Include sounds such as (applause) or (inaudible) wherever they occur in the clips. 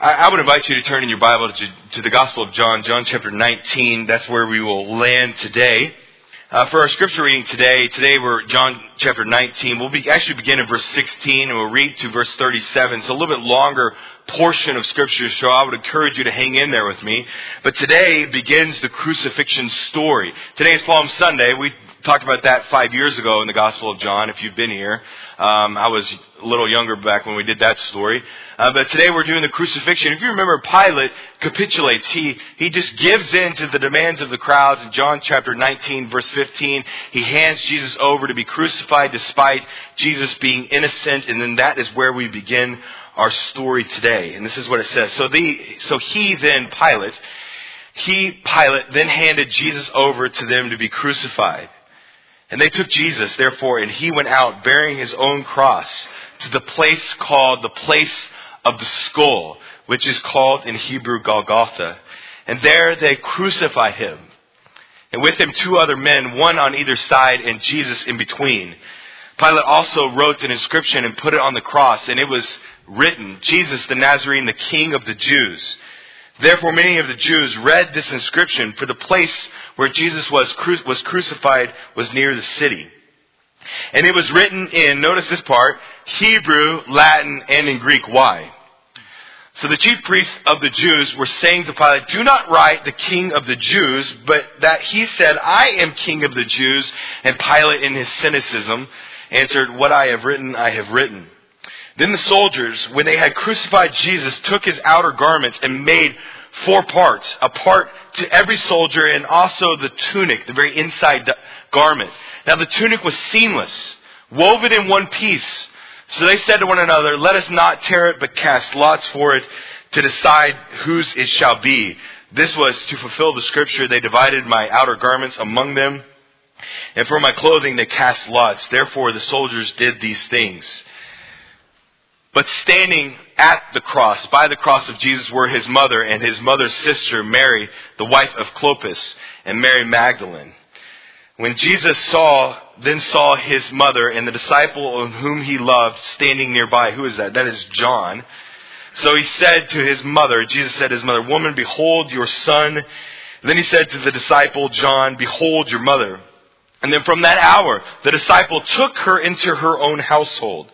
I, would invite you to turn in your Bible to, to the Gospel of John, John chapter 19. That's where we will land today. Uh, for our scripture reading today, today we're John chapter 19. We'll be, actually begin in verse 16 and we'll read to verse 37. It's a little bit longer portion of scripture, so I would encourage you to hang in there with me. But today begins the crucifixion story. Today is Palm Sunday. We talked about that five years ago in the Gospel of John, if you've been here. Um, I was a little younger back when we did that story. Uh, but today we're doing the crucifixion. If you remember, Pilate capitulates. He, he just gives in to the demands of the crowds. In John chapter 19, verse 15, he hands Jesus over to be crucified despite Jesus being innocent. And then that is where we begin our story today. And this is what it says. So, the, so he then, Pilate, he, Pilate, then handed Jesus over to them to be crucified. And they took Jesus, therefore, and he went out bearing his own cross to the place called the place of the skull, which is called in Hebrew Golgotha. And there they crucified him. And with him two other men, one on either side and Jesus in between. Pilate also wrote an inscription and put it on the cross, and it was written, Jesus the Nazarene, the King of the Jews. Therefore, many of the Jews read this inscription, for the place where Jesus was, cru- was crucified was near the city. And it was written in, notice this part, Hebrew, Latin, and in Greek. Why? So the chief priests of the Jews were saying to Pilate, Do not write the king of the Jews, but that he said, I am king of the Jews. And Pilate, in his cynicism, answered, What I have written, I have written. Then the soldiers, when they had crucified Jesus, took his outer garments and made four parts, a part to every soldier and also the tunic, the very inside garment. Now the tunic was seamless, woven in one piece. So they said to one another, let us not tear it, but cast lots for it to decide whose it shall be. This was to fulfill the scripture. They divided my outer garments among them, and for my clothing they cast lots. Therefore the soldiers did these things. But standing at the cross, by the cross of Jesus, were his mother and his mother's sister, Mary, the wife of Clopas, and Mary Magdalene. When Jesus saw, then saw his mother and the disciple whom he loved standing nearby. Who is that? That is John. So he said to his mother, Jesus said to his mother, Woman, behold your son. then he said to the disciple, John, behold your mother. And then from that hour, the disciple took her into her own household.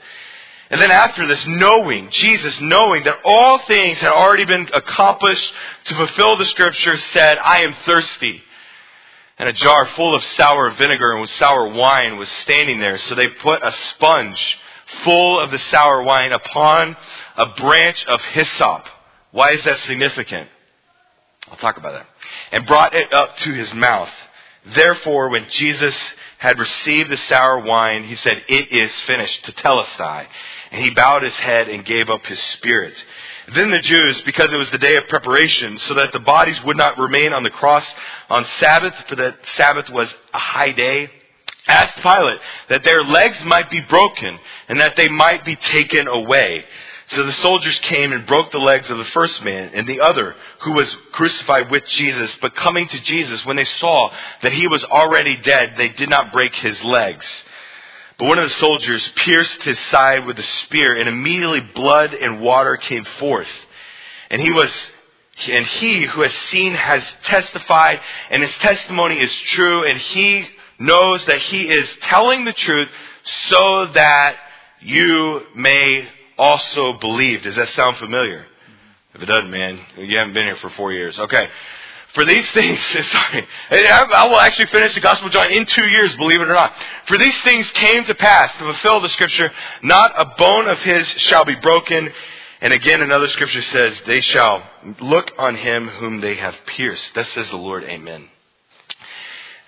And then after this, knowing, Jesus knowing that all things had already been accomplished to fulfill the scripture, said, I am thirsty. And a jar full of sour vinegar and with sour wine was standing there. So they put a sponge full of the sour wine upon a branch of hyssop. Why is that significant? I'll talk about that. And brought it up to his mouth. Therefore, when Jesus had received the sour wine, he said, It is finished, to tell tetelestai. And he bowed his head and gave up his spirit. Then the Jews, because it was the day of preparation, so that the bodies would not remain on the cross on Sabbath, for that Sabbath was a high day, asked Pilate that their legs might be broken and that they might be taken away. So the soldiers came and broke the legs of the first man and the other who was crucified with Jesus. But coming to Jesus, when they saw that he was already dead, they did not break his legs. But one of the soldiers pierced his side with a spear, and immediately blood and water came forth. And he was, and he who has seen has testified, and his testimony is true, and he knows that he is telling the truth so that you may also believe. Does that sound familiar? If it doesn't, man, you haven't been here for four years. Okay. For these things, (laughs) sorry, I will actually finish the Gospel of John in two years, believe it or not. For these things came to pass to fulfill the scripture, not a bone of his shall be broken. And again, another scripture says, they shall look on him whom they have pierced. Thus says the Lord, amen.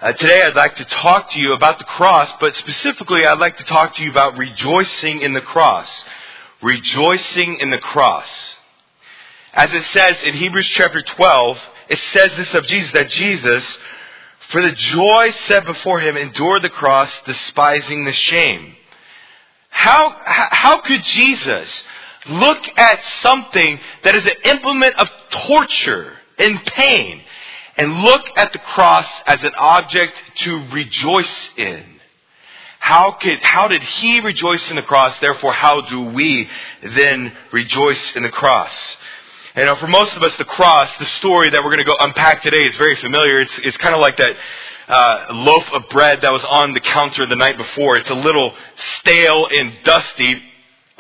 Uh, today I'd like to talk to you about the cross, but specifically I'd like to talk to you about rejoicing in the cross. Rejoicing in the cross. As it says in Hebrews chapter 12, it says this of Jesus, that Jesus, for the joy set before him, endured the cross, despising the shame. How, how could Jesus look at something that is an implement of torture and pain and look at the cross as an object to rejoice in? How could, how did he rejoice in the cross? Therefore, how do we then rejoice in the cross? You know, for most of us, the cross, the story that we're going to go unpack today is very familiar. It's, it's kind of like that uh, loaf of bread that was on the counter the night before. It's a little stale and dusty,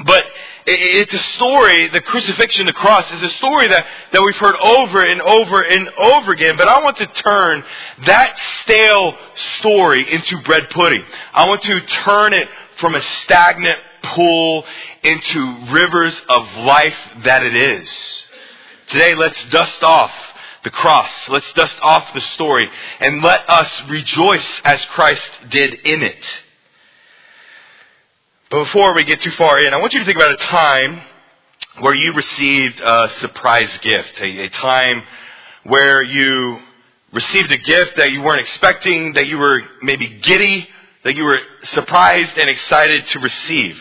but it's a story, the crucifixion, the cross is a story that, that we've heard over and over and over again. But I want to turn that stale story into bread pudding. I want to turn it from a stagnant pool into rivers of life that it is. Today, let's dust off the cross. Let's dust off the story and let us rejoice as Christ did in it. But before we get too far in, I want you to think about a time where you received a surprise gift, a, a time where you received a gift that you weren't expecting, that you were maybe giddy, that you were surprised and excited to receive.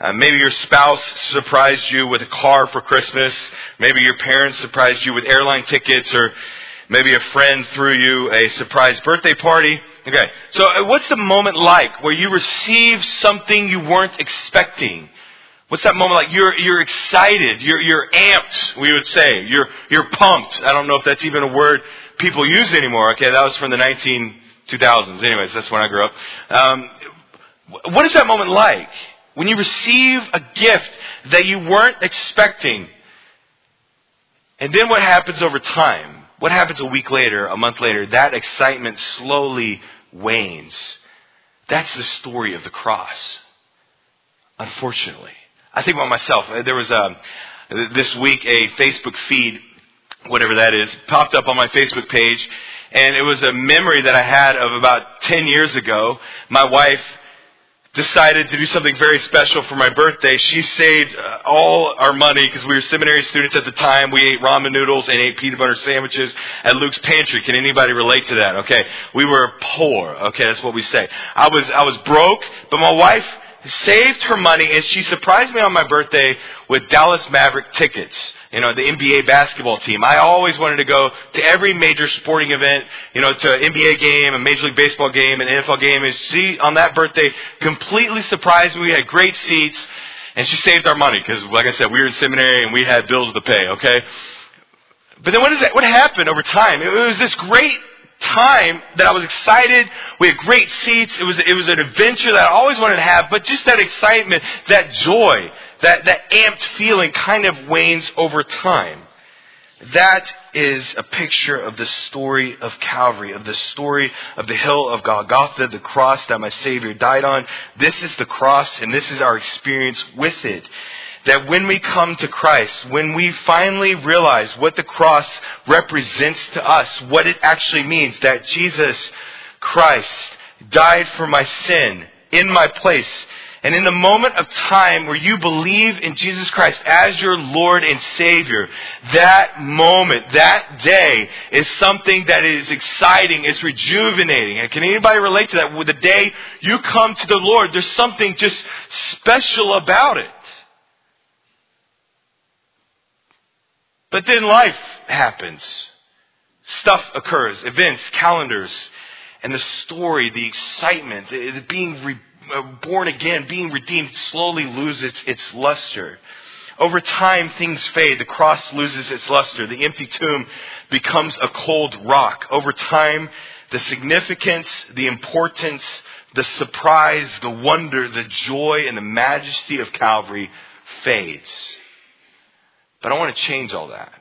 Uh, maybe your spouse surprised you with a car for Christmas. Maybe your parents surprised you with airline tickets, or maybe a friend threw you a surprise birthday party. Okay, so uh, what's the moment like where you receive something you weren't expecting? What's that moment like? You're you're excited. You're you're amped. We would say you're you're pumped. I don't know if that's even a word people use anymore. Okay, that was from the 19 2000s. Anyways, that's when I grew up. Um, what is that moment like? When you receive a gift that you weren't expecting, and then what happens over time? What happens a week later, a month later? That excitement slowly wanes. That's the story of the cross. Unfortunately. I think about myself. There was a, um, this week a Facebook feed, whatever that is, popped up on my Facebook page, and it was a memory that I had of about 10 years ago. My wife decided to do something very special for my birthday. She saved uh, all our money because we were seminary students at the time. We ate ramen noodles and ate peanut butter sandwiches at Luke's Pantry. Can anybody relate to that? Okay. We were poor. Okay. That's what we say. I was, I was broke, but my wife saved her money and she surprised me on my birthday with Dallas Maverick tickets. You know, the NBA basketball team. I always wanted to go to every major sporting event, you know, to NBA game, a Major League Baseball game, an NFL game. And she, on that birthday, completely surprised me. We had great seats and she saved our money because, like I said, we were in seminary and we had bills to pay, okay? But then what, is that, what happened over time? It was this great time that I was excited. We had great seats. It was, it was an adventure that I always wanted to have, but just that excitement, that joy, that, that amped feeling kind of wanes over time. That is a picture of the story of Calvary, of the story of the hill of Golgotha, the cross that my Savior died on. This is the cross, and this is our experience with it that when we come to Christ, when we finally realize what the cross represents to us, what it actually means, that Jesus Christ died for my sin in my place, and in the moment of time where you believe in Jesus Christ as your Lord and Savior, that moment, that day is something that is exciting, it's rejuvenating. And can anybody relate to that? With the day you come to the Lord, there's something just special about it. But then life happens. Stuff occurs, events, calendars, and the story, the excitement, the being re- uh, Uh, born again, being redeemed slowly loses its luster. Over time, things fade. The cross loses its luster. The empty tomb becomes a cold rock. Over time, the significance, the importance, the surprise, the wonder, the joy, and the majesty of Calvary fades. But I want to change all that.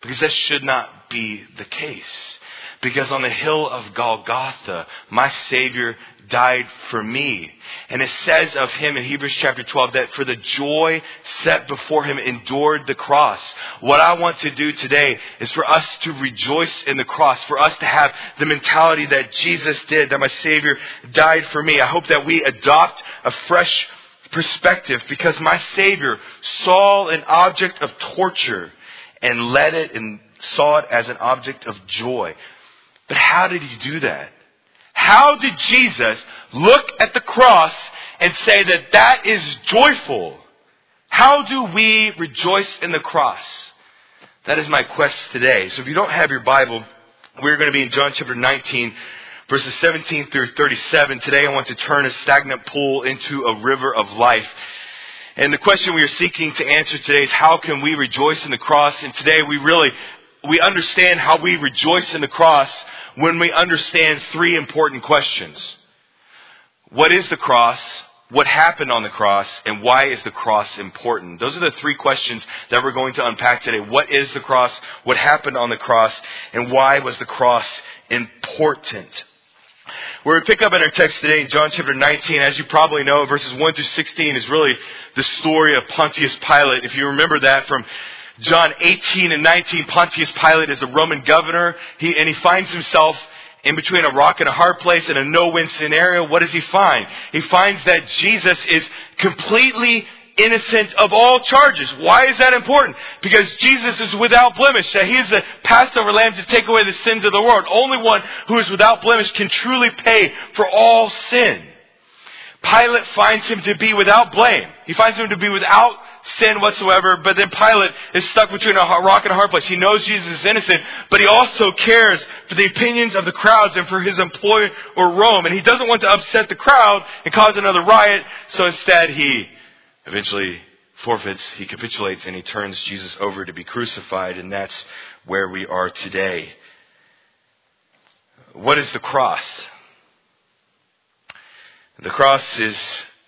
Because that should not be the case. Because on the hill of Golgotha, my Savior died for me. And it says of him in Hebrews chapter 12 that for the joy set before him endured the cross. What I want to do today is for us to rejoice in the cross, for us to have the mentality that Jesus did, that my Savior died for me. I hope that we adopt a fresh perspective because my Savior saw an object of torture and led it and saw it as an object of joy. But how did he do that? How did Jesus look at the cross and say that that is joyful? How do we rejoice in the cross? That is my quest today. So if you don't have your Bible, we're going to be in John chapter 19, verses 17 through 37. Today I want to turn a stagnant pool into a river of life. And the question we are seeking to answer today is how can we rejoice in the cross? And today we really, we understand how we rejoice in the cross when we understand three important questions. What is the cross? What happened on the cross? And why is the cross important? Those are the three questions that we're going to unpack today. What is the cross? What happened on the cross? And why was the cross important? Where we pick up in our text today in John chapter 19, as you probably know, verses 1 through 16 is really the story of Pontius Pilate. If you remember that from John 18 and 19, Pontius Pilate is the Roman governor, he, and he finds himself in between a rock and a hard place in a no-win scenario. What does he find? He finds that Jesus is completely innocent of all charges. Why is that important? Because Jesus is without blemish, that he is the Passover lamb to take away the sins of the world. Only one who is without blemish can truly pay for all sin. Pilate finds him to be without blame. He finds him to be without sin whatsoever, but then Pilate is stuck between a rock and a hard place. He knows Jesus is innocent, but he also cares for the opinions of the crowds and for his employer or Rome, and he doesn't want to upset the crowd and cause another riot, so instead he eventually forfeits, he capitulates, and he turns Jesus over to be crucified, and that's where we are today. What is the cross? The cross is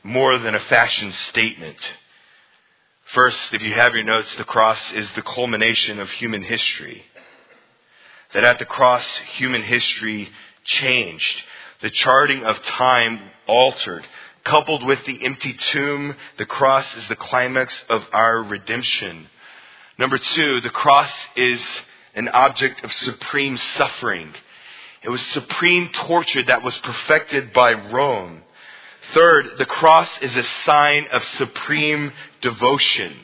more than a fashion statement. First, if you have your notes, the cross is the culmination of human history. That at the cross, human history changed. The charting of time altered. Coupled with the empty tomb, the cross is the climax of our redemption. Number two, the cross is an object of supreme suffering. It was supreme torture that was perfected by Rome. Third, the cross is a sign of supreme devotion.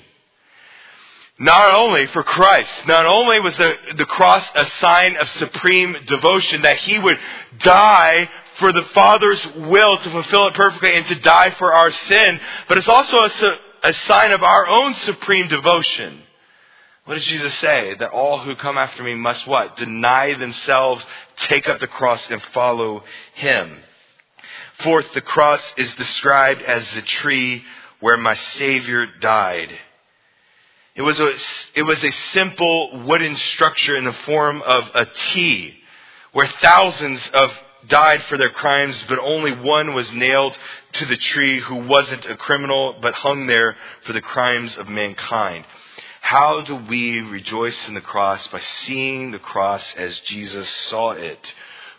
Not only for Christ, not only was the, the cross a sign of supreme devotion that he would die for the Father's will to fulfill it perfectly and to die for our sin, but it's also a, a sign of our own supreme devotion. What does Jesus say? That all who come after me must what? Deny themselves, take up the cross, and follow him. Fourth, the cross is described as the tree where my Savior died. It was a, it was a simple wooden structure in the form of a T where thousands of died for their crimes, but only one was nailed to the tree who wasn't a criminal, but hung there for the crimes of mankind. How do we rejoice in the cross? By seeing the cross as Jesus saw it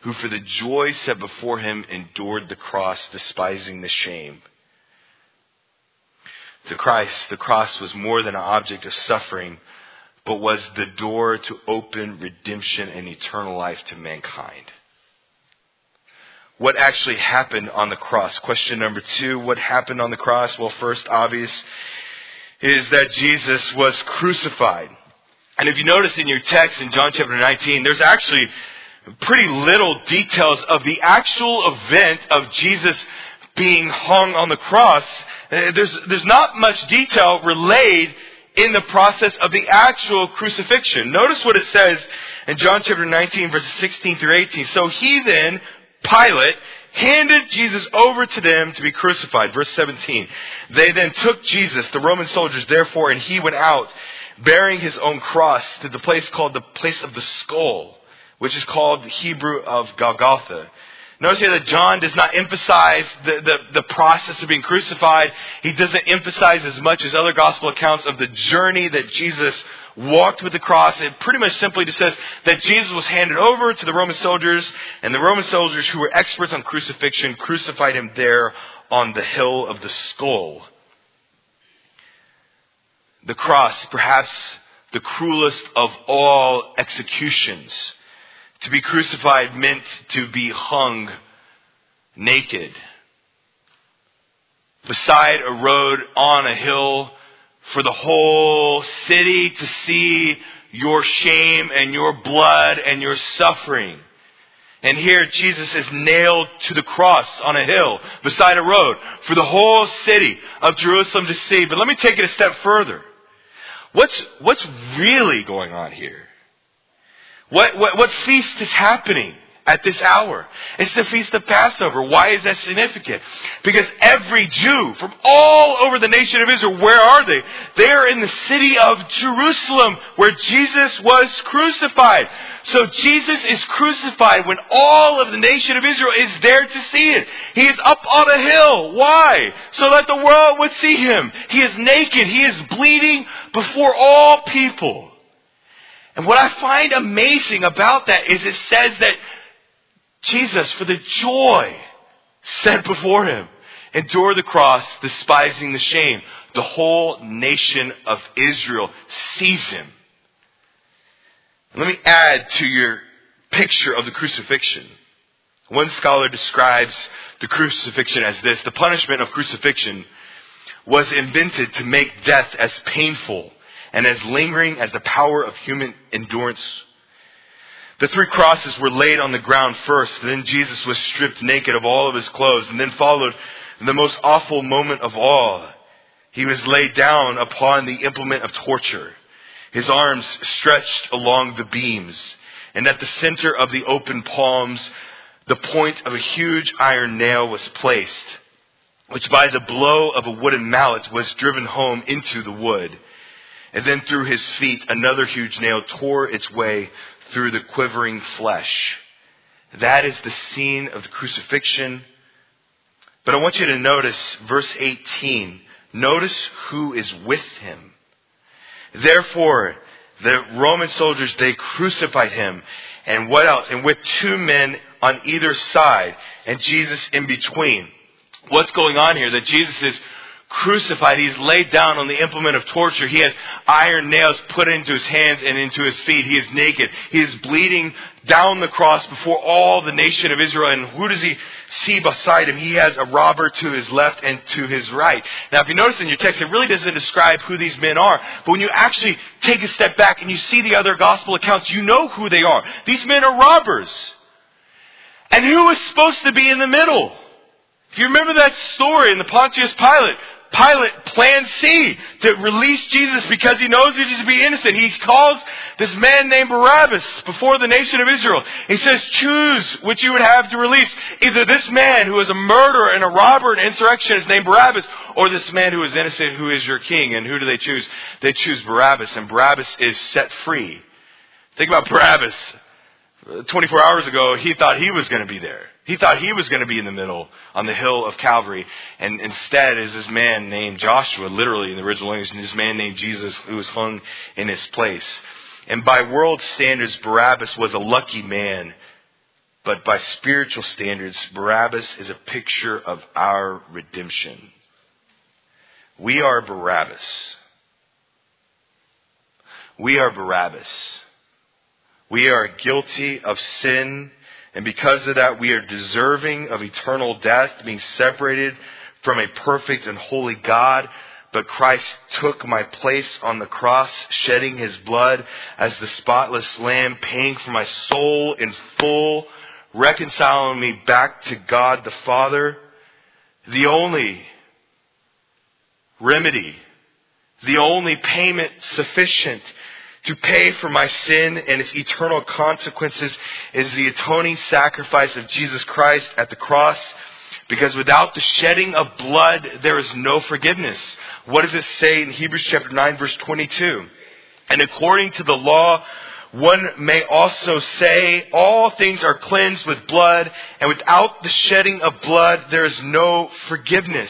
who for the joy set before him endured the cross, despising the shame. To Christ, the cross was more than an object of suffering, but was the door to open redemption and eternal life to mankind. What actually happened on the cross? Question number two, what happened on the cross? Well, first, obvious is that Jesus was crucified. And if you notice in your text in John chapter 19, there's actually pretty little details of the actual event of Jesus being hung on the cross. Uh, there's, there's not much detail relayed in the process of the actual crucifixion. Notice what it says in John chapter 19 verses 16 through 18. So he then, Pilate, handed Jesus over to them to be crucified. Verse 17. They then took Jesus, the Roman soldiers, therefore, and he went out bearing his own cross to the place called the place of the skull which is called the Hebrew of Golgotha. Notice here that John does not emphasize the, the, the, process of being crucified. He doesn't emphasize as much as other gospel accounts of the journey that Jesus walked with the cross. It pretty much simply just says that Jesus was handed over to the Roman soldiers, and the Roman soldiers who were experts on crucifixion crucified him there on the hill of the skull. The cross, perhaps the cruelest of all executions to be crucified meant to be hung naked beside a road on a hill for the whole city to see your shame and your blood and your suffering. And here Jesus is nailed to the cross on a hill beside a road for the whole city of Jerusalem to see. But let me take it a step further. What's, what's really going on here? What, what, what feast is happening? at this hour. It's the Feast of Passover. Why is that significant? Because every Jew from all over the nation of Israel, where are they? They're in the city of Jerusalem where Jesus was crucified. So Jesus is crucified when all of the nation of Israel is there to see it. He is up on a hill. Why? So that the world would see him. He is naked. He is bleeding before all people. And what I find amazing about that is it says that Jesus, for the joy set before him, endured the cross, despising the shame. The whole nation of Israel sees him. Let me add to your picture of the crucifixion. One scholar describes the crucifixion as this the punishment of crucifixion was invented to make death as painful and as lingering as the power of human endurance the three crosses were laid on the ground first, then Jesus was stripped naked of all of his clothes, and then followed the most awful moment of all. He was laid down upon the implement of torture, his arms stretched along the beams, and at the center of the open palms, the point of a huge iron nail was placed, which by the blow of a wooden mallet was driven home into the wood. And then through his feet, another huge nail tore its way through the quivering flesh. That is the scene of the crucifixion. But I want you to notice verse 18. Notice who is with him. Therefore, the Roman soldiers, they crucified him. And what else? And with two men on either side and Jesus in between. What's going on here? That Jesus is crucified. He's laid down on the implement of torture. He has iron nails put into his hands and into his feet. He is naked. He is bleeding down the cross before all the nation of Israel. And who does he see beside him? He has a robber to his left and to his right. Now, if you notice in your text, it really doesn't describe who these men are. But when you actually take a step back and you see the other gospel accounts, you know who they are. These men are robbers. And who is supposed to be in the middle? If you remember that story in the Pontius Pilate, Pilate plan C to release Jesus because he knows he's to be innocent. He calls this man named Barabbas before the nation of Israel. He says, choose which you would have to release. Either this man who is a murderer and a robber and insurrectionist named Barabbas, or this man who is innocent who is your king. And who do they choose? They choose Barabbas, and Barabbas is set free. Think about Barabbas. Uh, 24 hours ago, he thought he was going to be there. He thought he was going to be in the middle on the hill of Calvary. And instead is this man named Joshua, literally in the original language, and this man named Jesus who was hung in his place. And by world standards, Barabbas was a lucky man. But by spiritual standards, Barabbas is a picture of our redemption. We are Barabbas. We are Barabbas. We are guilty of sin, and because of that, we are deserving of eternal death, being separated from a perfect and holy God. But Christ took my place on the cross, shedding his blood as the spotless lamb, paying for my soul in full, reconciling me back to God the Father. The only remedy, the only payment sufficient to pay for my sin and its eternal consequences is the atoning sacrifice of Jesus Christ at the cross. Because without the shedding of blood, there is no forgiveness. What does it say in Hebrews chapter 9 verse 22? And according to the law, one may also say all things are cleansed with blood, and without the shedding of blood, there is no forgiveness.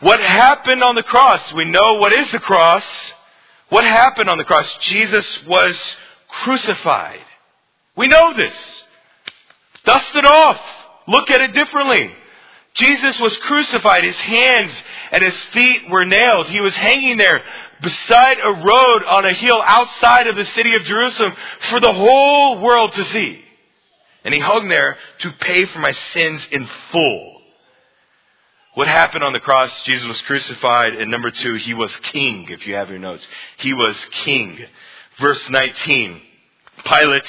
What happened on the cross? We know what is the cross. What happened on the cross? Jesus was crucified. We know this. Dust it off. Look at it differently. Jesus was crucified. His hands and his feet were nailed. He was hanging there beside a road on a hill outside of the city of Jerusalem for the whole world to see. And he hung there to pay for my sins in full. What happened on the cross? Jesus was crucified. And number two, he was king, if you have your notes. He was king. Verse 19. Pilate's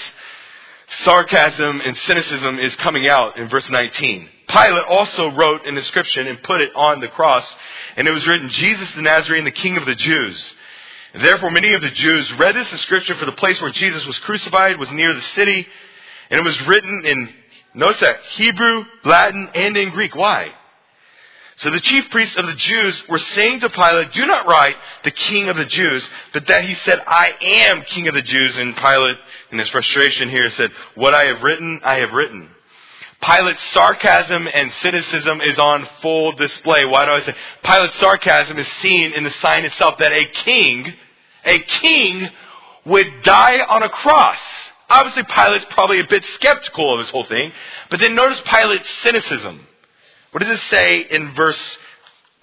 sarcasm and cynicism is coming out in verse 19. Pilate also wrote an inscription and put it on the cross, and it was written, Jesus the Nazarene, the King of the Jews. Therefore, many of the Jews read this inscription for the place where Jesus was crucified was near the city. And it was written in, notice that, Hebrew, Latin, and in Greek. Why? So the chief priests of the Jews were saying to Pilate, Do not write the king of the Jews, but that he said, I am king of the Jews. And Pilate, in his frustration here, said, What I have written, I have written. Pilate's sarcasm and cynicism is on full display. Why do I say? Pilate's sarcasm is seen in the sign itself that a king, a king would die on a cross. Obviously, Pilate's probably a bit skeptical of this whole thing, but then notice Pilate's cynicism. What does it say in verse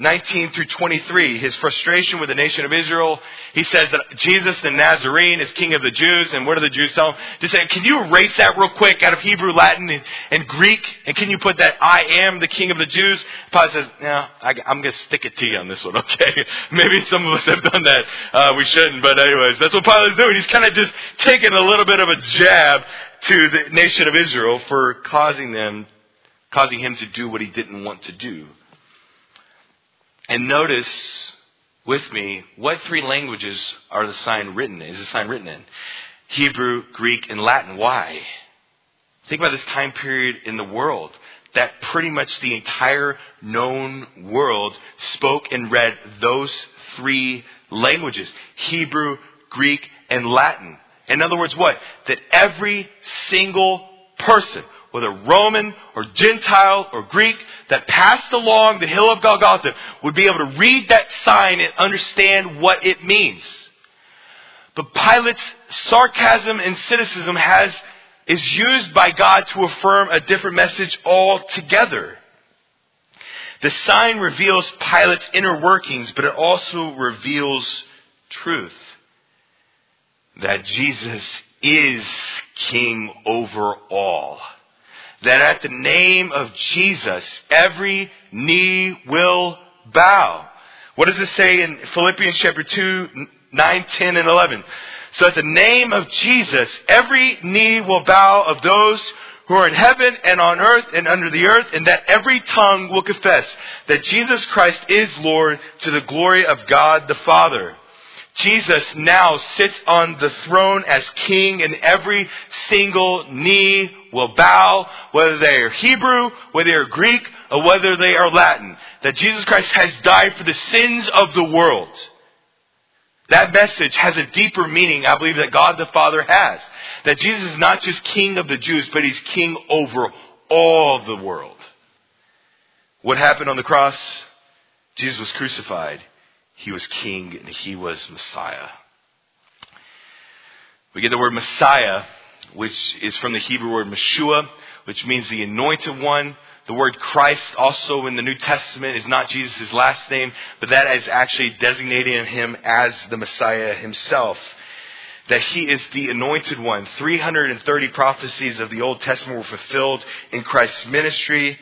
19 through 23, his frustration with the nation of Israel. He says that Jesus the Nazarene is king of the Jews, and what do the Jews tell him? Just say, can you erase that real quick out of Hebrew, Latin, and, and Greek, and can you put that I am the king of the Jews? Paul says, no, I, am going to stick it to you on this one, (laughs) okay? Maybe some of us have done that. Uh, we shouldn't, but anyways, that's what Paul is doing. He's kind of just taking a little bit of a jab to the nation of Israel for causing them, causing him to do what he didn't want to do. And notice with me what three languages are the sign written is the sign written in? Hebrew, Greek, and Latin. Why? Think about this time period in the world that pretty much the entire known world spoke and read those three languages Hebrew, Greek, and Latin. In other words, what? That every single person whether Roman or Gentile or Greek, that passed along the hill of Golgotha would be able to read that sign and understand what it means. But Pilate's sarcasm and cynicism has, is used by God to affirm a different message altogether. The sign reveals Pilate's inner workings, but it also reveals truth. That Jesus is king over all that at the name of Jesus, every knee will bow. What does it say in Philippians chapter 2, 9, 10, and 11? So at the name of Jesus, every knee will bow of those who are in heaven and on earth and under the earth, and that every tongue will confess that Jesus Christ is Lord to the glory of God the Father. Jesus now sits on the throne as king and every single knee will bow, whether they are Hebrew, whether they are Greek, or whether they are Latin. That Jesus Christ has died for the sins of the world. That message has a deeper meaning, I believe, that God the Father has. That Jesus is not just king of the Jews, but he's king over all the world. What happened on the cross? Jesus was crucified. He was king and he was Messiah. We get the word Messiah, which is from the Hebrew word Meshua, which means the anointed one. The word Christ also in the New Testament is not Jesus' last name, but that is actually designating him as the Messiah himself. That he is the anointed one. 330 prophecies of the Old Testament were fulfilled in Christ's ministry.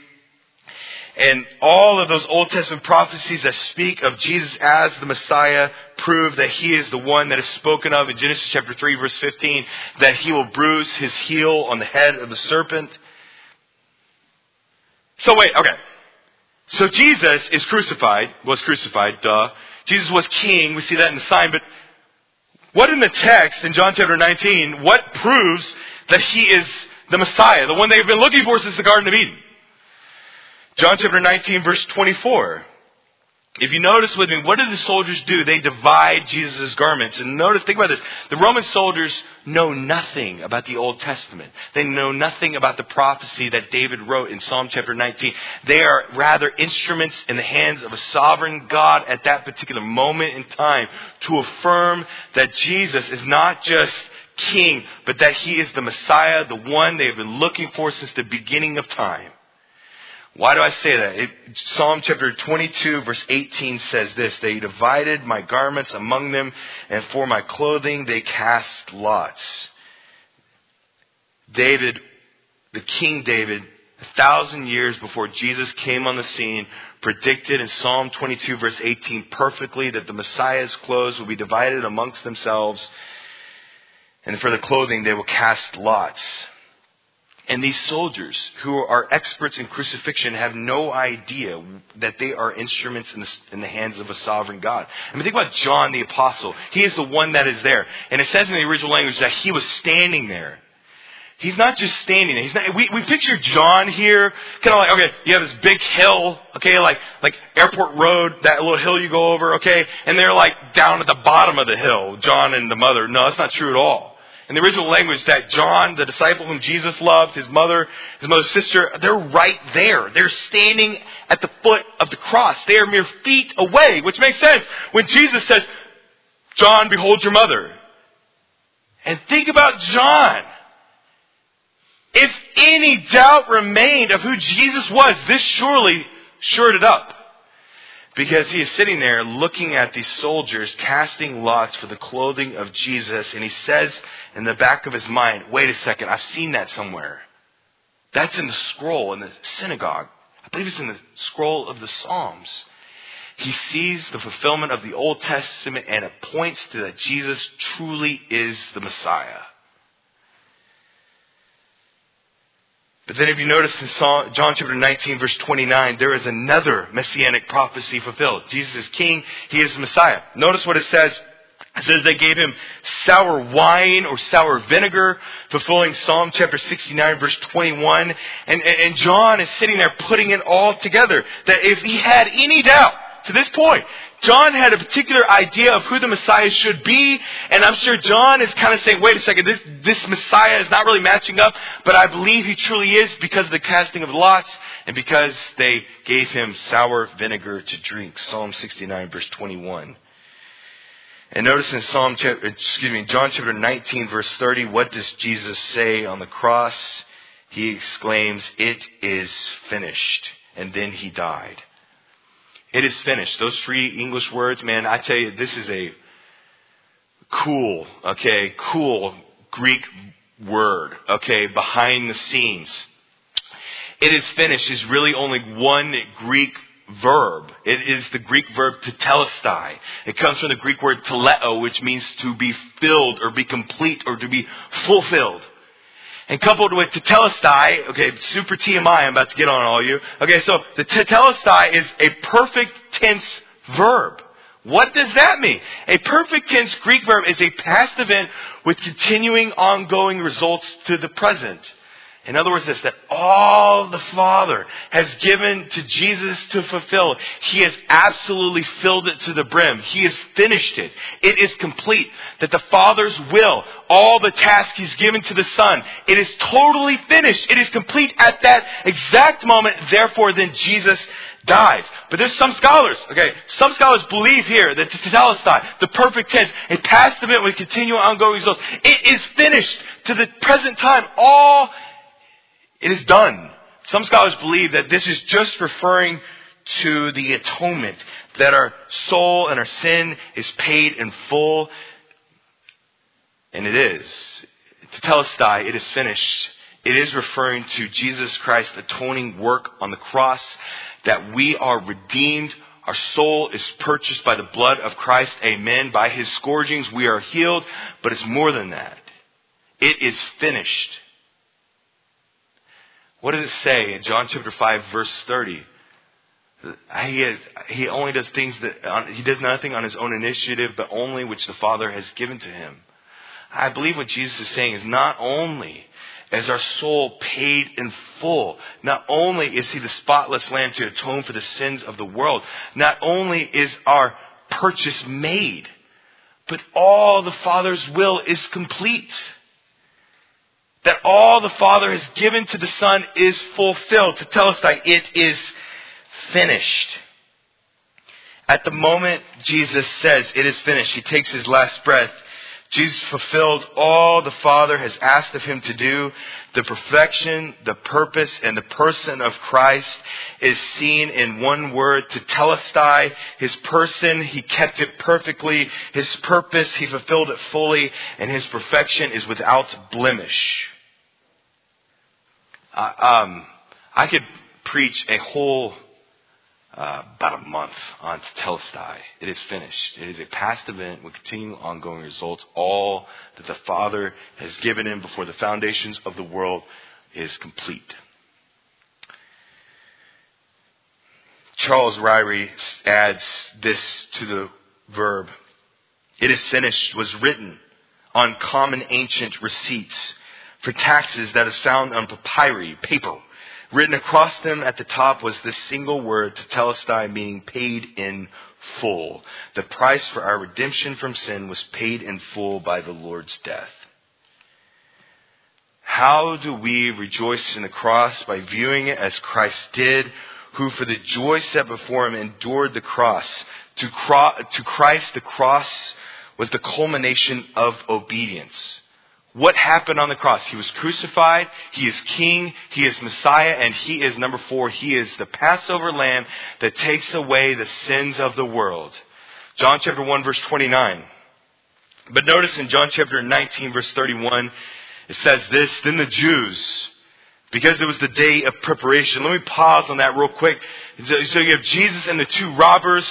And all of those Old Testament prophecies that speak of Jesus as the Messiah prove that he is the one that is spoken of in Genesis chapter 3 verse 15, that he will bruise his heel on the head of the serpent. So wait, okay. So Jesus is crucified, was crucified, duh. Jesus was king, we see that in the sign, but what in the text in John chapter 19, what proves that he is the Messiah, the one they've been looking for since the Garden of Eden? John chapter 19, verse 24. If you notice with me, what do the soldiers do? They divide Jesus' garments. And notice, think about this. The Roman soldiers know nothing about the Old Testament. They know nothing about the prophecy that David wrote in Psalm chapter 19. They are rather instruments in the hands of a sovereign God at that particular moment in time to affirm that Jesus is not just king, but that he is the Messiah, the one they have been looking for since the beginning of time. Why do I say that? It, Psalm chapter 22 verse 18 says this, They divided my garments among them, and for my clothing they cast lots. David, the King David, a thousand years before Jesus came on the scene, predicted in Psalm 22 verse 18 perfectly that the Messiah's clothes will be divided amongst themselves, and for the clothing they will cast lots. And these soldiers, who are experts in crucifixion, have no idea that they are instruments in the, in the, hands of a sovereign God. I mean, think about John the Apostle. He is the one that is there. And it says in the original language that he was standing there. He's not just standing there. He's not, we, we picture John here, kind of like, okay, you have this big hill, okay, like, like Airport Road, that little hill you go over, okay, and they're like down at the bottom of the hill, John and the mother. No, that's not true at all. In the original language, that John, the disciple whom Jesus loved, his mother, his mother's sister, they're right there. They're standing at the foot of the cross. They are mere feet away, which makes sense when Jesus says, John, behold your mother. And think about John. If any doubt remained of who Jesus was, this surely shored it up. Because he is sitting there looking at these soldiers casting lots for the clothing of Jesus, and he says in the back of his mind, wait a second, I've seen that somewhere. That's in the scroll in the synagogue. I believe it's in the scroll of the Psalms. He sees the fulfillment of the Old Testament and it points to that Jesus truly is the Messiah. But then if you notice in John chapter 19 verse 29, there is another messianic prophecy fulfilled. Jesus is king. He is the Messiah. Notice what it says. It says they gave him sour wine or sour vinegar, fulfilling Psalm chapter 69 verse 21. And, and John is sitting there putting it all together. That if he had any doubt, to this point. John had a particular idea of who the Messiah should be, and I'm sure John is kind of saying, wait a second, this, this Messiah is not really matching up, but I believe he truly is because of the casting of lots and because they gave him sour vinegar to drink. Psalm 69 verse 21. And notice in Psalm, excuse me, John chapter 19 verse 30, what does Jesus say on the cross? He exclaims, it is finished. And then he died. It is finished. Those three English words, man, I tell you, this is a cool, okay, cool Greek word, okay, behind the scenes. It is finished is really only one Greek verb. It is the Greek verb to tetelestai. It comes from the Greek word teleo, which means to be filled or be complete or to be fulfilled. And coupled with tetelestai, okay, super TMI I'm about to get on all you. Okay, so the tetelestai is a perfect tense verb. What does that mean? A perfect tense Greek verb is a past event with continuing ongoing results to the present. In other words, this, that all the Father has given to Jesus to fulfill, He has absolutely filled it to the brim. He has finished it. It is complete. That the Father's will, all the task He's given to the Son, it is totally finished. It is complete at that exact moment. Therefore, then Jesus dies. But there's some scholars, okay, some scholars believe here that tetelestai, the perfect tense, a past event with continual ongoing results, it is finished to the present time. All it is done. Some scholars believe that this is just referring to the atonement, that our soul and our sin is paid in full. And it is. Tetelestai, it is finished. It is referring to Jesus Christ's atoning work on the cross, that we are redeemed. Our soul is purchased by the blood of Christ. Amen. By his scourgings we are healed, but it's more than that. It is finished. What does it say in John chapter 5 verse 30? He is, he only does things that, he does nothing on his own initiative, but only which the Father has given to him. I believe what Jesus is saying is not only is our soul paid in full, not only is he the spotless lamb to atone for the sins of the world, not only is our purchase made, but all the Father's will is complete that all the Father has given to the Son is fulfilled. to tell us that it is finished. At the moment Jesus says it is finished, he takes his last breath. Jesus fulfilled all the Father has asked of him to do. The perfection, the purpose, and the person of Christ is seen in one word, tetelestai. His person, he kept it perfectly. His purpose, he fulfilled it fully. And his perfection is without blemish um, I could preach a whole uh, about a month on Telestai. It is finished. It is a past event with continuing ongoing results. All that the Father has given him before the foundations of the world is complete. Charles Ryrie adds this to the verb. It is finished was written on common ancient receipts for taxes that is found on papyri, paper. Written across them at the top was this single word, tetelestai, meaning paid in full. The price for our redemption from sin was paid in full by the Lord's death. How do we rejoice in the cross? By viewing it as Christ did, who for the joy set before him endured the cross. To, Christ, the cross was the culmination of obedience. What happened on the cross? He was crucified. He is king. He is Messiah. And he is, number four, he is the Passover lamb that takes away the sins of the world. John chapter 1 verse 29. But notice in John chapter 19 verse 31, it says this, then the Jews, because it was the day of preparation. Let me pause on that real quick. So you have Jesus and the two robbers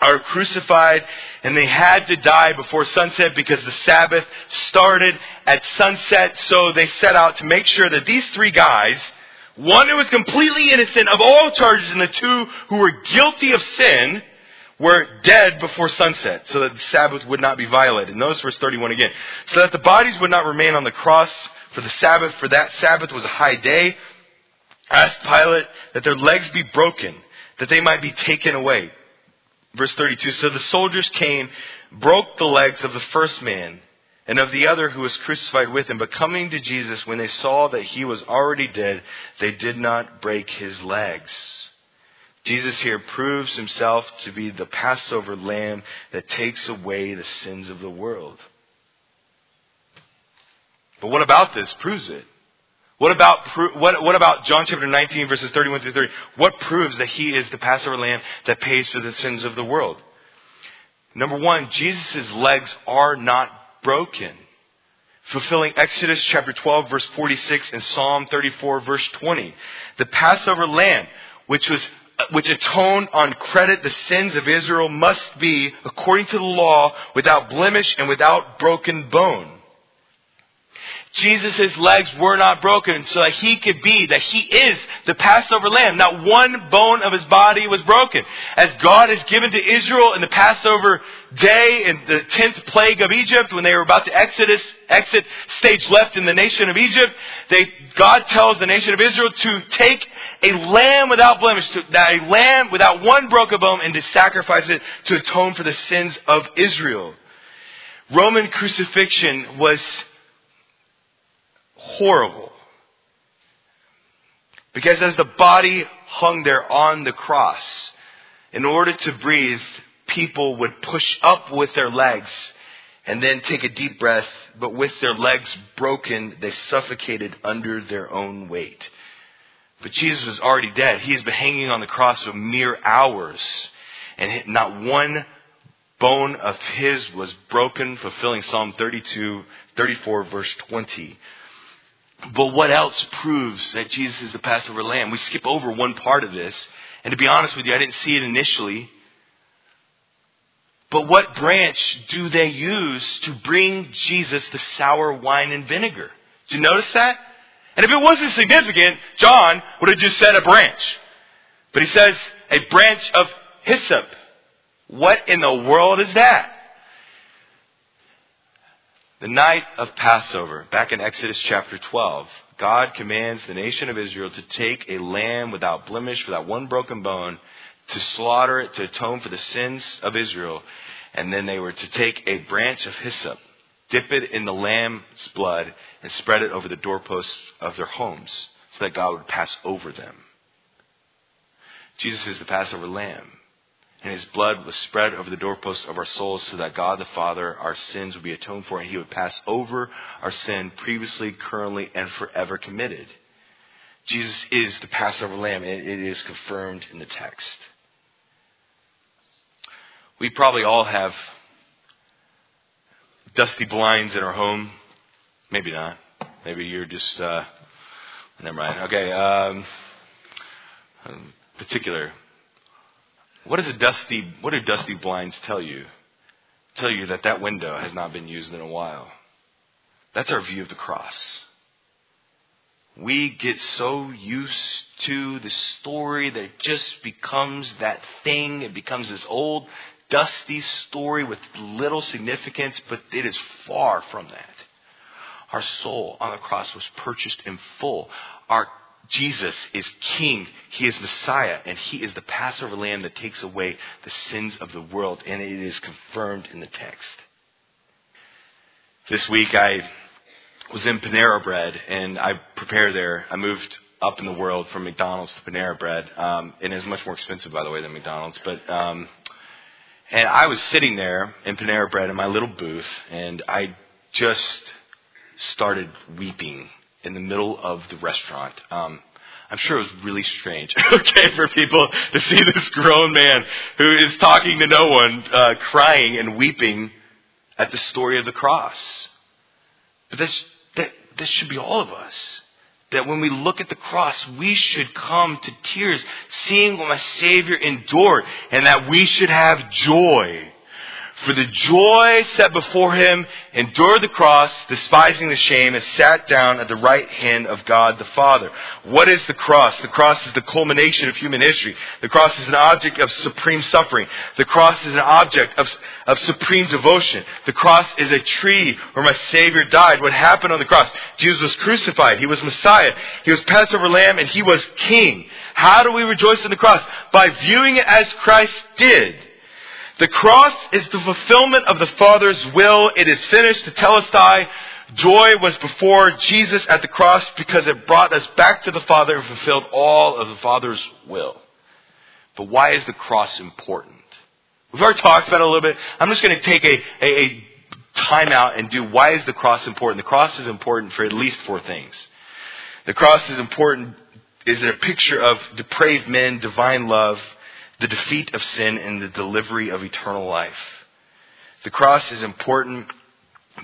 are crucified and they had to die before sunset because the Sabbath started at sunset. So they set out to make sure that these three guys, one who was completely innocent of all charges and the two who were guilty of sin, were dead before sunset so that the Sabbath would not be violated. Notice verse 31 again. So that the bodies would not remain on the cross for the Sabbath, for that Sabbath was a high day. Asked Pilate that their legs be broken, that they might be taken away. Verse 32. So the soldiers came, broke the legs of the first man and of the other who was crucified with him. But coming to Jesus, when they saw that he was already dead, they did not break his legs. Jesus here proves himself to be the Passover lamb that takes away the sins of the world. But what about this proves it? What about, what, what about John chapter 19 verses 31 through 30? What proves that he is the Passover lamb that pays for the sins of the world? Number one, Jesus' legs are not broken. Fulfilling Exodus chapter 12 verse 46 and Psalm 34 verse 20. The Passover lamb, which was uh, which atone on credit the sins of Israel must be, according to the law, without blemish and without broken bone. Jesus' legs were not broken so that he could be, that he is the Passover lamb. Not one bone of his body was broken. As God has given to Israel in the Passover day in the tenth plague of Egypt, when they were about to exodus, exit stage left in the nation of Egypt, they, God tells the nation of Israel to take a lamb without blemish, to, that a lamb without one broken bone, and to sacrifice it to atone for the sins of Israel. Roman crucifixion was horrible. Because as the body hung there on the cross, in order to breathe, people would push up with their legs and then take a deep breath, but with their legs broken, they suffocated under their own weight. But Jesus is already dead. He has been hanging on the cross for mere hours, and not one bone of his was broken, fulfilling Psalm 32, 34, verse 20. But what else proves that Jesus is the Passover lamb? We skip over one part of this. And to be honest with you, I didn't see it initially. But what branch do they use to bring Jesus the sour wine and vinegar? Did you notice that? And if it wasn't significant, John would have just said a branch. But he says a branch of hyssop. What in the world is that? The night of Passover, back in Exodus chapter 12, God commands the nation of Israel to take a lamb without blemish, without one broken bone, to slaughter it to atone for the sins of Israel. And then they were to take a branch of hyssop, dip it in the lamb's blood, and spread it over the doorposts of their homes so that God would pass over them. Jesus is the Passover lamb and his blood was spread over the doorposts of our souls so that God the Father, our sins would be atoned for, and he would pass over our sin previously, currently, and forever committed. Jesus is the Passover lamb, and it is confirmed in the text. We probably all have dusty blinds in our home. Maybe not. Maybe you're just, uh, never mind. Okay, um, particular what does a dusty, what do dusty blinds tell you? Tell you that that window has not been used in a while. That's our view of the cross. We get so used to the story that it just becomes that thing. It becomes this old, dusty story with little significance, but it is far from that. Our soul on the cross was purchased in full. Our Jesus is King. He is Messiah, and He is the Passover lamb that takes away the sins of the world, and it is confirmed in the text. This week I was in Panera Bread, and I prepared there. I moved up in the world from McDonald's to Panera Bread, um, and it's much more expensive, by the way, than McDonald's. But um, and I was sitting there in Panera Bread in my little booth, and I just started weeping in the middle of the restaurant. Um, I'm sure it was really strange, (laughs) okay, for people to see this grown man who is talking to no one, uh, crying and weeping at the story of the cross. But this, that, this should be all of us. That when we look at the cross, we should come to tears, seeing what my Savior endured, and that we should have joy for the joy set before him, endured the cross, despising the shame, and sat down at the right hand of God the Father. What is the cross? The cross is the culmination of human history. The cross is an object of supreme suffering. The cross is an object of, of supreme devotion. The cross is a tree where my Savior died. What happened on the cross? Jesus was crucified. He was Messiah. He was Passover lamb and he was King. How do we rejoice in the cross? By viewing it as Christ did. The cross is the fulfillment of the Father's will. It is finished. Tetelestai joy was before Jesus at the cross because it brought us back to the Father and fulfilled all of the Father's will. But why is the cross important? We've already talked about it a little bit. I'm just going to take a, a, a time out and do why is the cross important? The cross is important for at least four things. The cross is important, is it a picture of depraved men, divine love, the defeat of sin and the delivery of eternal life. The cross is important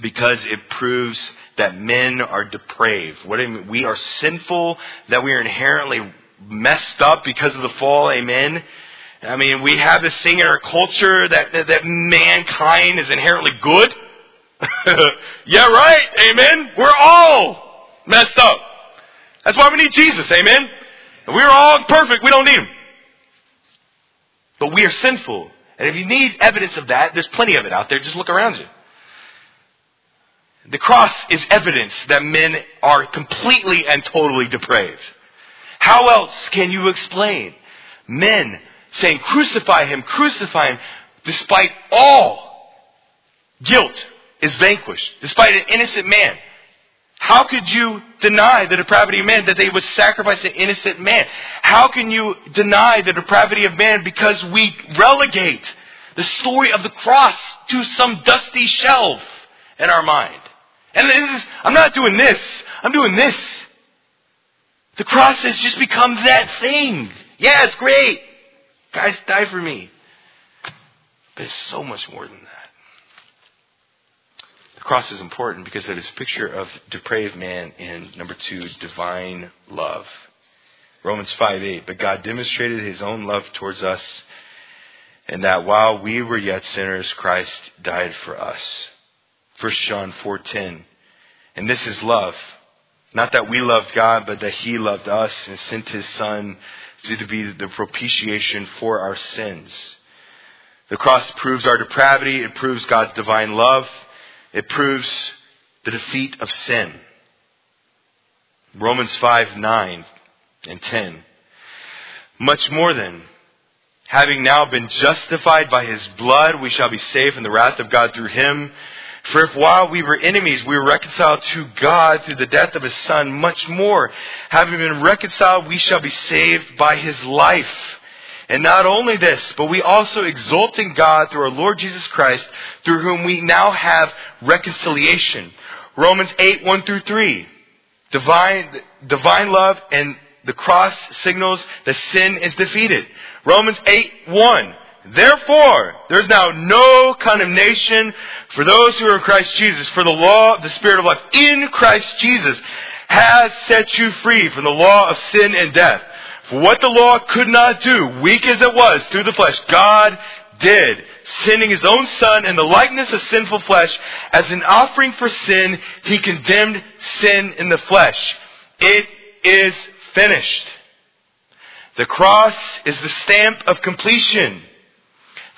because it proves that men are depraved. What mean, we are sinful, that we are inherently messed up because of the fall. Amen. I mean, we have this thing in our culture that, that, that mankind is inherently good. (laughs) yeah, right. Amen. We're all messed up. That's why we need Jesus. Amen. we're all perfect. We don't need him. We are sinful. And if you need evidence of that, there's plenty of it out there. Just look around you. The cross is evidence that men are completely and totally depraved. How else can you explain men saying, crucify him, crucify him, despite all guilt is vanquished, despite an innocent man how could you deny the depravity of man that they would sacrifice an innocent man? How can you deny the depravity of man because we relegate the story of the cross to some dusty shelf in our mind? And this is, I'm not doing this, I'm doing this. The cross has just become that thing. Yeah, it's great. Guys, die for me. But it's so much more than that cross is important because it is a picture of depraved man and number two, divine love. Romans 5 8. But God demonstrated his own love towards us, and that while we were yet sinners, Christ died for us. 1 John 4:10. And this is love. Not that we loved God, but that he loved us and sent his son to be the propitiation for our sins. The cross proves our depravity, it proves God's divine love. It proves the defeat of sin. Romans 5 9 and 10. Much more than, having now been justified by his blood, we shall be saved from the wrath of God through him. For if while we were enemies, we were reconciled to God through the death of his son, much more, having been reconciled, we shall be saved by his life. And not only this, but we also exult in God through our Lord Jesus Christ, through whom we now have reconciliation. Romans 8, 1 through 3. Divine, divine love and the cross signals that sin is defeated. Romans 8, 1. Therefore, there's now no condemnation for those who are in Christ Jesus, for the law of the Spirit of life in Christ Jesus has set you free from the law of sin and death. For what the law could not do, weak as it was through the flesh, God did, sending his own son in the likeness of sinful flesh as an offering for sin, he condemned sin in the flesh. It is finished. The cross is the stamp of completion.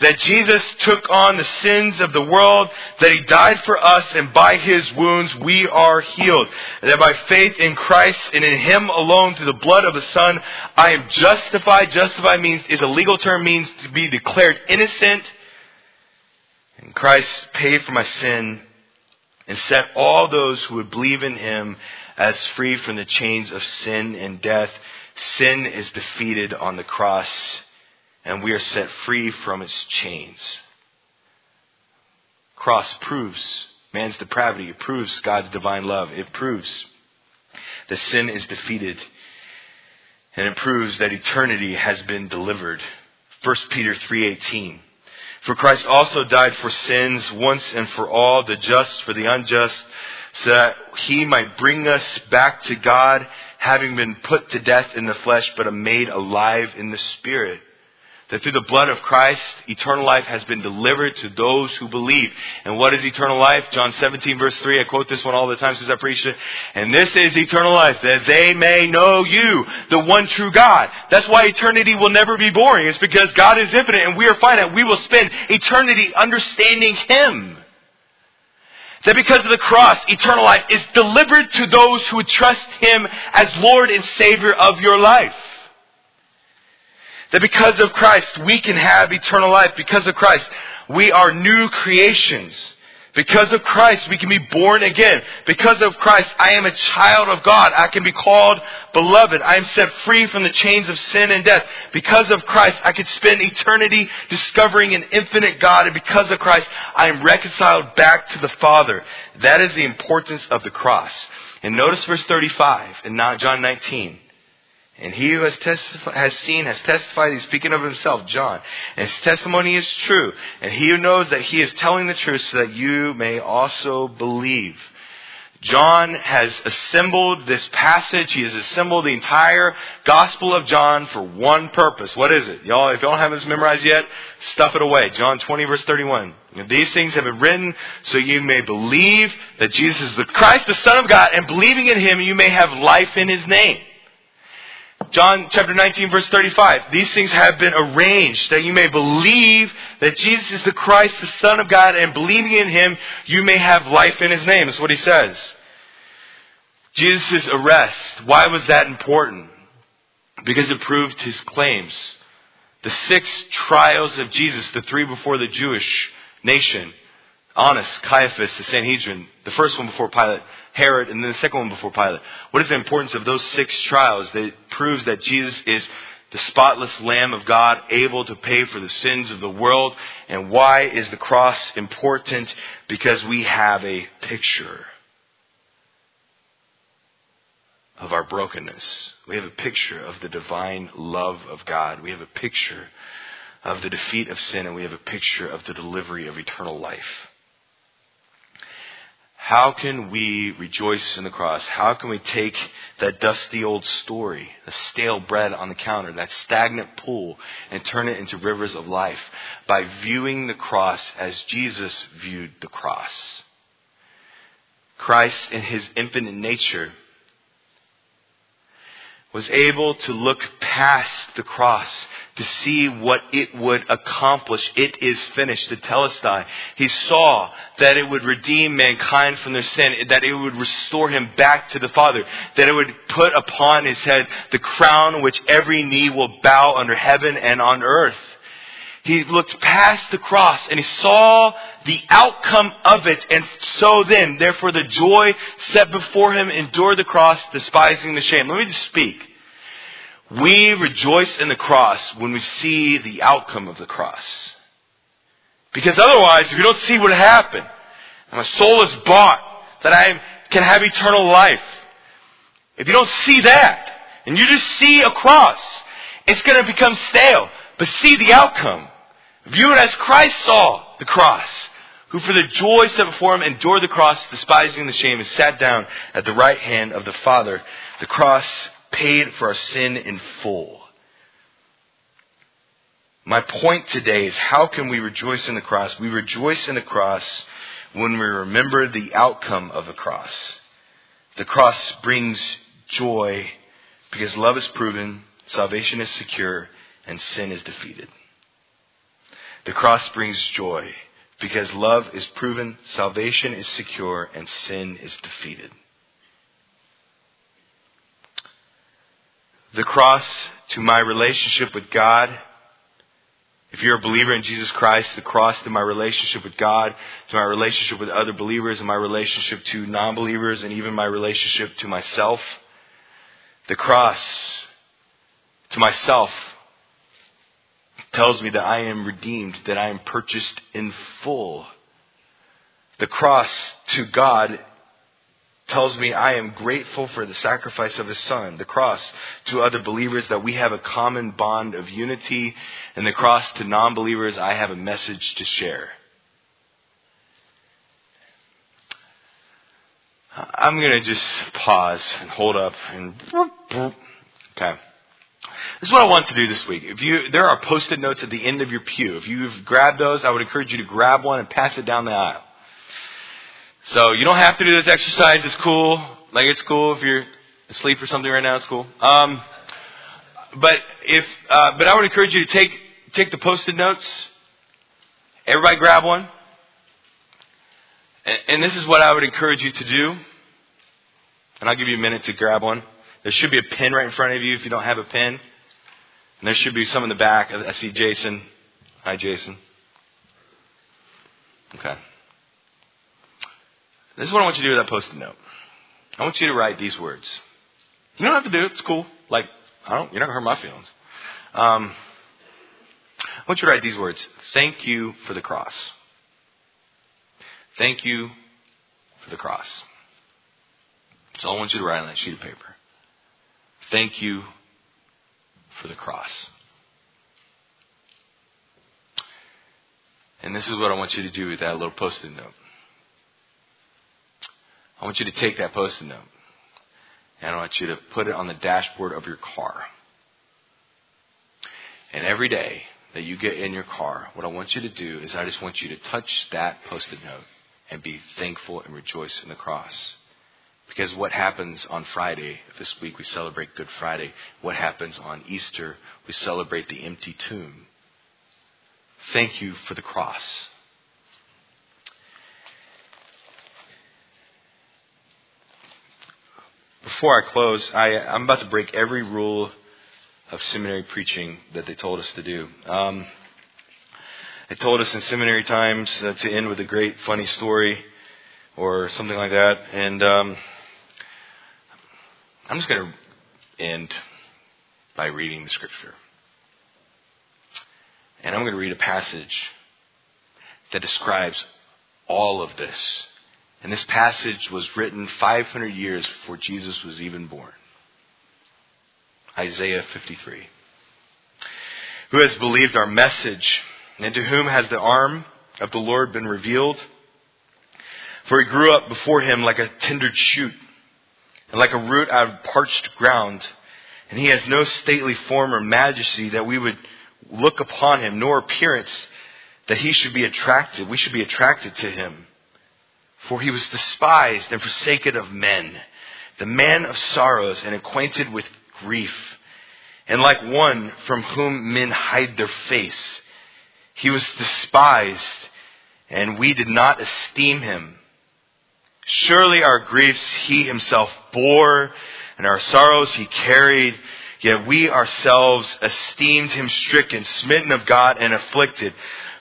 That Jesus took on the sins of the world, that he died for us, and by his wounds we are healed. And that by faith in Christ and in him alone through the blood of the Son, I am justified. Justified means, is a legal term, means to be declared innocent. And Christ paid for my sin and set all those who would believe in him as free from the chains of sin and death. Sin is defeated on the cross and we are set free from its chains. Cross proves man's depravity. It proves God's divine love. It proves that sin is defeated. And it proves that eternity has been delivered. 1 Peter 3:18 For Christ also died for sins once and for all, the just for the unjust, so that he might bring us back to God, having been put to death in the flesh, but made alive in the spirit that through the blood of Christ, eternal life has been delivered to those who believe. And what is eternal life? John 17 verse 3, I quote this one all the time since I preached it. And this is eternal life, that they may know you, the one true God. That's why eternity will never be boring. It's because God is infinite and we are finite. We will spend eternity understanding Him. That because of the cross, eternal life is delivered to those who trust Him as Lord and Savior of your life. That because of Christ, we can have eternal life. Because of Christ, we are new creations. Because of Christ, we can be born again. Because of Christ, I am a child of God. I can be called beloved. I am set free from the chains of sin and death. Because of Christ, I could spend eternity discovering an infinite God. And because of Christ, I am reconciled back to the Father. That is the importance of the cross. And notice verse 35 in John 19. And he who has, has seen has testified, he's speaking of himself, John. And his testimony is true. And he who knows that he is telling the truth so that you may also believe. John has assembled this passage. He has assembled the entire Gospel of John for one purpose. What is it? Y'all, if y'all don't have this memorized yet, stuff it away. John 20 verse 31. These things have been written so you may believe that Jesus is the Christ, the Son of God, and believing in Him you may have life in His name. John chapter 19 verse 35. These things have been arranged that you may believe that Jesus is the Christ, the Son of God, and believing in Him, you may have life in His name. That's what He says. Jesus' arrest, why was that important? Because it proved His claims. The six trials of Jesus, the three before the Jewish nation, Annas, Caiaphas, the Sanhedrin, the first one before Pilate, Herod, and then the second one before Pilate. What is the importance of those six trials? That proves that Jesus is the spotless Lamb of God, able to pay for the sins of the world. And why is the cross important? Because we have a picture of our brokenness. We have a picture of the divine love of God. We have a picture of the defeat of sin, and we have a picture of the delivery of eternal life. How can we rejoice in the cross? How can we take that dusty old story, the stale bread on the counter, that stagnant pool, and turn it into rivers of life? By viewing the cross as Jesus viewed the cross. Christ, in his infinite nature, was able to look past the cross to see what it would accomplish. It is finished, tetelestai. He saw that it would redeem mankind from their sin, that it would restore him back to the Father, that it would put upon his head the crown which every knee will bow under heaven and on earth. He looked past the cross and he saw the outcome of it. And so then, therefore, the joy set before him endured the cross, despising the shame. Let me just speak. We rejoice in the cross when we see the outcome of the cross. Because otherwise, if you don't see what happened, my soul is bought, that I can have eternal life. If you don't see that, and you just see a cross, it's going to become stale. But see the outcome. View it as Christ saw the cross, who for the joy set before him endured the cross, despising the shame, and sat down at the right hand of the Father. The cross paid for our sin in full. My point today is how can we rejoice in the cross? We rejoice in the cross when we remember the outcome of the cross. The cross brings joy because love is proven, salvation is secure, and sin is defeated. The cross brings joy because love is proven, salvation is secure, and sin is defeated. The cross to my relationship with God if you're a believer in Jesus Christ, the cross to my relationship with God, to my relationship with other believers, and my relationship to non believers, and even my relationship to myself. The cross to myself tells me that I am redeemed, that I am purchased in full. The cross to God tells me I am grateful for the sacrifice of his son. The cross to other believers that we have a common bond of unity. And the cross to non believers, I have a message to share. I'm going to just pause and hold up and. Okay. This is what I want to do this week. If you, there are post-it notes at the end of your pew. If you've grabbed those, I would encourage you to grab one and pass it down the aisle. So you don't have to do this exercise. It's cool. Like it's cool if you're asleep or something right now. It's cool. Um, but if uh, but I would encourage you to take take the post-it notes. Everybody grab one. And, and this is what I would encourage you to do. And I'll give you a minute to grab one. There should be a pen right in front of you if you don't have a pen. And there should be some in the back. I see Jason. Hi, Jason. Okay. This is what I want you to do with that post-it note. I want you to write these words. You don't have to do it. It's cool. Like, I don't, you're not going to hurt my feelings. Um, I want you to write these words. Thank you for the cross. Thank you for the cross. So I want you to write on that sheet of paper. Thank you for the cross. And this is what I want you to do with that little post-it note. I want you to take that post-it note and I want you to put it on the dashboard of your car. And every day that you get in your car, what I want you to do is I just want you to touch that post-it note and be thankful and rejoice in the cross. Because what happens on Friday, this week we celebrate Good Friday, what happens on Easter, we celebrate the empty tomb. Thank you for the cross. Before I close, I, I'm about to break every rule of seminary preaching that they told us to do. Um, they told us in seminary times uh, to end with a great funny story or something like that, and um, I'm just going to end by reading the scripture. And I'm going to read a passage that describes all of this and this passage was written 500 years before Jesus was even born. Isaiah 53. Who has believed our message, and to whom has the arm of the Lord been revealed? For he grew up before him like a tender shoot, and like a root out of parched ground. And he has no stately form or majesty that we would look upon him, nor appearance that he should be attracted. We should be attracted to him. For he was despised and forsaken of men, the man of sorrows and acquainted with grief. And like one from whom men hide their face, he was despised, and we did not esteem him. Surely our griefs he himself bore, and our sorrows he carried. Yet we ourselves esteemed him stricken, smitten of God, and afflicted.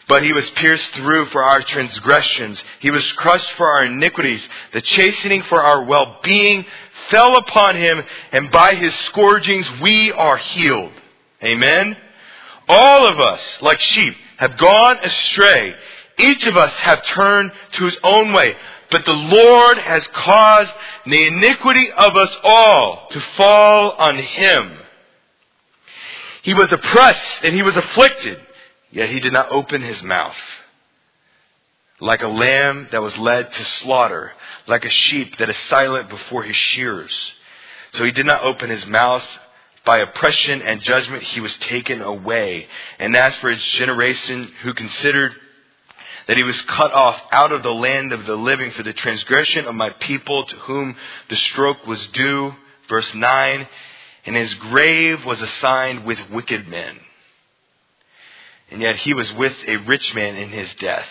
But he was pierced through for our transgressions. He was crushed for our iniquities. The chastening for our well-being fell upon him, and by his scourgings we are healed. Amen? All of us, like sheep, have gone astray. Each of us have turned to his own way. But the Lord has caused the iniquity of us all to fall on him. He was oppressed and he was afflicted Yet he did not open his mouth. Like a lamb that was led to slaughter, like a sheep that is silent before his shearers. So he did not open his mouth. By oppression and judgment he was taken away. And as for his generation who considered that he was cut off out of the land of the living for the transgression of my people to whom the stroke was due. Verse 9. And his grave was assigned with wicked men And yet he was with a rich man in his death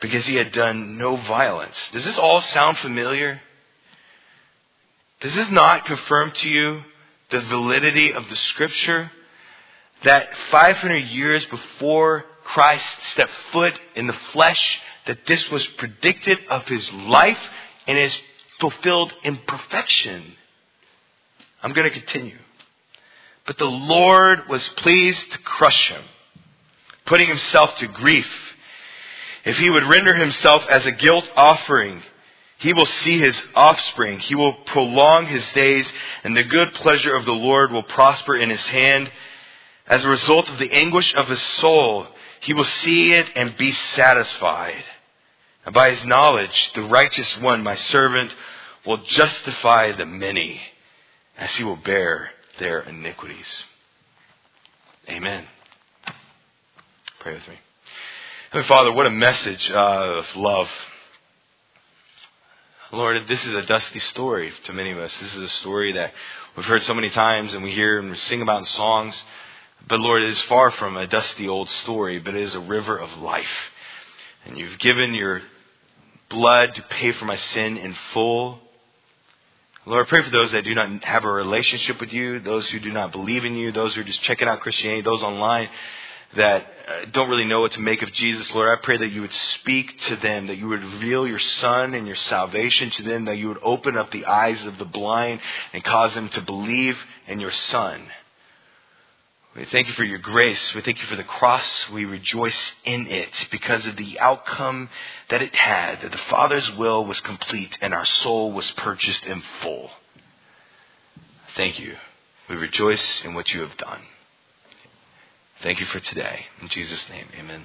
because he had done no violence. Does this all sound familiar? Does this not confirm to you the validity of the scripture that 500 years before Christ stepped foot in the flesh, that this was predicted of his life and is fulfilled in perfection? I'm going to continue. But the Lord was pleased to crush him, putting himself to grief. If he would render himself as a guilt offering, he will see his offspring. He will prolong his days, and the good pleasure of the Lord will prosper in his hand. As a result of the anguish of his soul, he will see it and be satisfied. And by his knowledge, the righteous one, my servant, will justify the many, as he will bear their iniquities. Amen. Pray with me. Heavenly Father, what a message uh, of love. Lord, this is a dusty story to many of us. This is a story that we've heard so many times and we hear and we sing about in songs. But Lord, it is far from a dusty old story, but it is a river of life. And you've given your blood to pay for my sin in full. Lord, I pray for those that do not have a relationship with you, those who do not believe in you, those who are just checking out Christianity, those online that uh, don't really know what to make of Jesus, Lord, I pray that you would speak to them, that you would reveal your Son and your salvation to them, that you would open up the eyes of the blind and cause them to believe in your Son. We thank you for your grace. We thank you for the cross. We rejoice in it because of the outcome that it had, that the Father's will was complete and our soul was purchased in full. Thank you. We rejoice in what you have done. Thank you for today. In Jesus' name, amen.